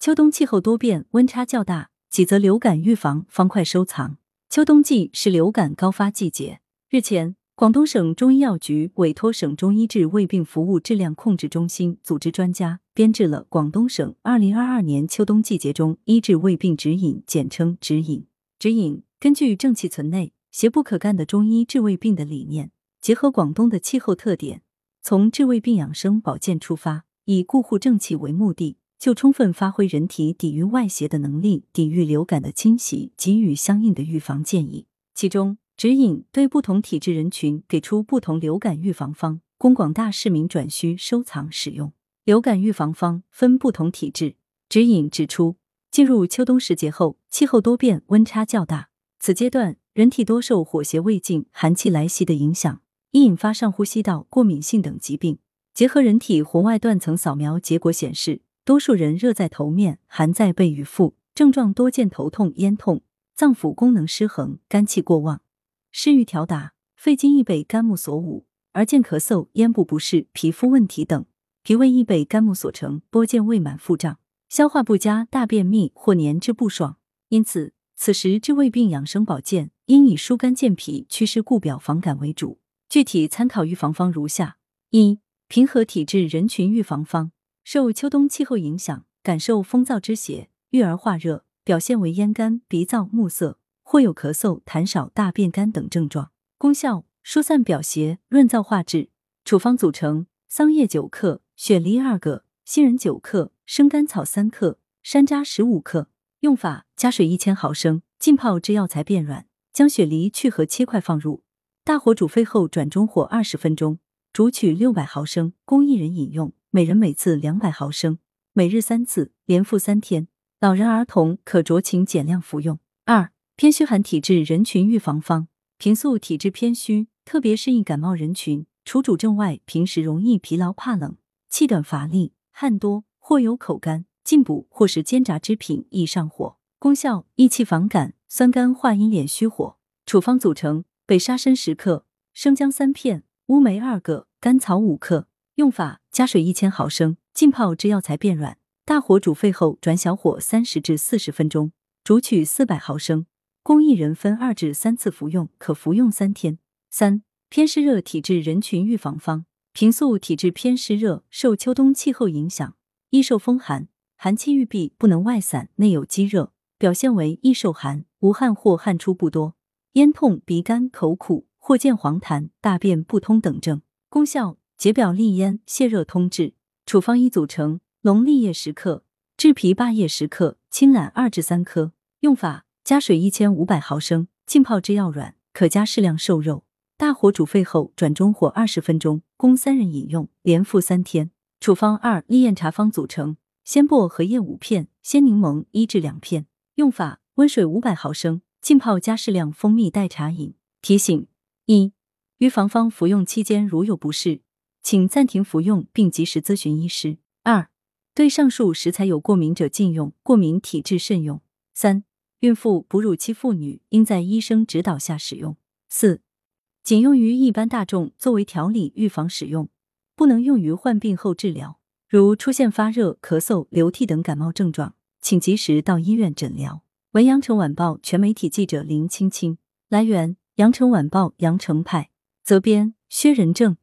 秋冬气候多变，温差较大，几则流感预防方块收藏。秋冬季是流感高发季节。日前，广东省中医药局委托省中医治胃病服务质量控制中心组织专家编制了广东省二零二二年秋冬季节中医治胃病指引，简称指引。指引根据正气存内、邪不可干的中医治胃病的理念，结合广东的气候特点，从治胃病养生保健出发，以固护正气为目的。就充分发挥人体抵御外邪的能力，抵御流感的侵袭，给予相应的预防建议。其中，指引对不同体质人群给出不同流感预防方，供广大市民转需收藏使用。流感预防方分不同体质。指引指出，进入秋冬时节后，气候多变，温差较大，此阶段人体多受火邪未尽、寒气来袭的影响，易引发上呼吸道过敏性等疾病。结合人体红外断层扫描结果显示。多数人热在头面，寒在背与腹，症状多见头痛、咽痛，脏腑功能失衡，肝气过旺，湿郁条打，肺经易被肝木所捂，而见咳嗽、咽部不适、皮肤问题等；脾胃易被肝木所成，多见胃满腹胀，消化不佳、大便秘或黏滞不爽。因此，此时治胃病养生保健，应以疏肝健脾、祛湿固表、防感为主。具体参考预防方如下：一、平和体质人群预防方。受秋冬气候影响，感受风燥之邪，郁而化热，表现为咽干、鼻燥、目涩，或有咳嗽、痰少、大便干等症状。功效：疏散表邪，润燥化滞。处方组成：桑叶九克，雪梨二个，杏仁九克，生甘草三克，山楂十五克。用法：加水一千毫升，浸泡至药材变软，将雪梨去核切块放入，大火煮沸后转中火二十分钟，煮取六百毫升，供一人饮用。每人每次两百毫升，每日三次，连服三天。老人儿童可酌情减量服用。二、偏虚寒体质人群预防方：平素体质偏虚，特别适应感冒人群。除主症外，平时容易疲劳、怕冷、气短乏力、汗多，或有口干、进补或是煎炸之品易上火。功效：益气防感，酸甘化阴敛虚火。处方组成：北沙参十克，生姜三片，乌梅二个，甘草五克。用法：加水一千毫升，浸泡至药材变软，大火煮沸后转小火三十至四十分钟，煮取四百毫升，供一人分二至三次服用，可服用三天。三、偏湿热体质人群预防方：平素体质偏湿热，受秋冬气候影响，易受风寒，寒气郁闭不能外散，内有积热，表现为易受寒，无汗或汗出不多，咽痛、鼻干、口苦，或见黄痰、大便不通等症。功效。解表利咽、泻热通滞。处方一组成：龙利叶十克，制皮八叶十克，青榄二至三颗。用法：加水一千五百毫升，浸泡至药软，可加适量瘦肉。大火煮沸后转中火二十分钟，供三人饮用，连服三天。处方二：利咽茶方组成：鲜薄荷叶五片，鲜柠檬一至两片。用法：温水五百毫升，浸泡加适量蜂蜜代茶饮。提醒：一、预防方服用期间如有不适。请暂停服用，并及时咨询医师。二、对上述食材有过敏者禁用，过敏体质慎用。三、孕妇、哺乳期妇女应在医生指导下使用。四、仅用于一般大众作为调理预防使用，不能用于患病后治疗。如出现发热、咳嗽、流涕等感冒症状，请及时到医院诊疗。文阳城晚报全媒体记者林青青，来源：阳城晚报阳城派，责编：薛仁正。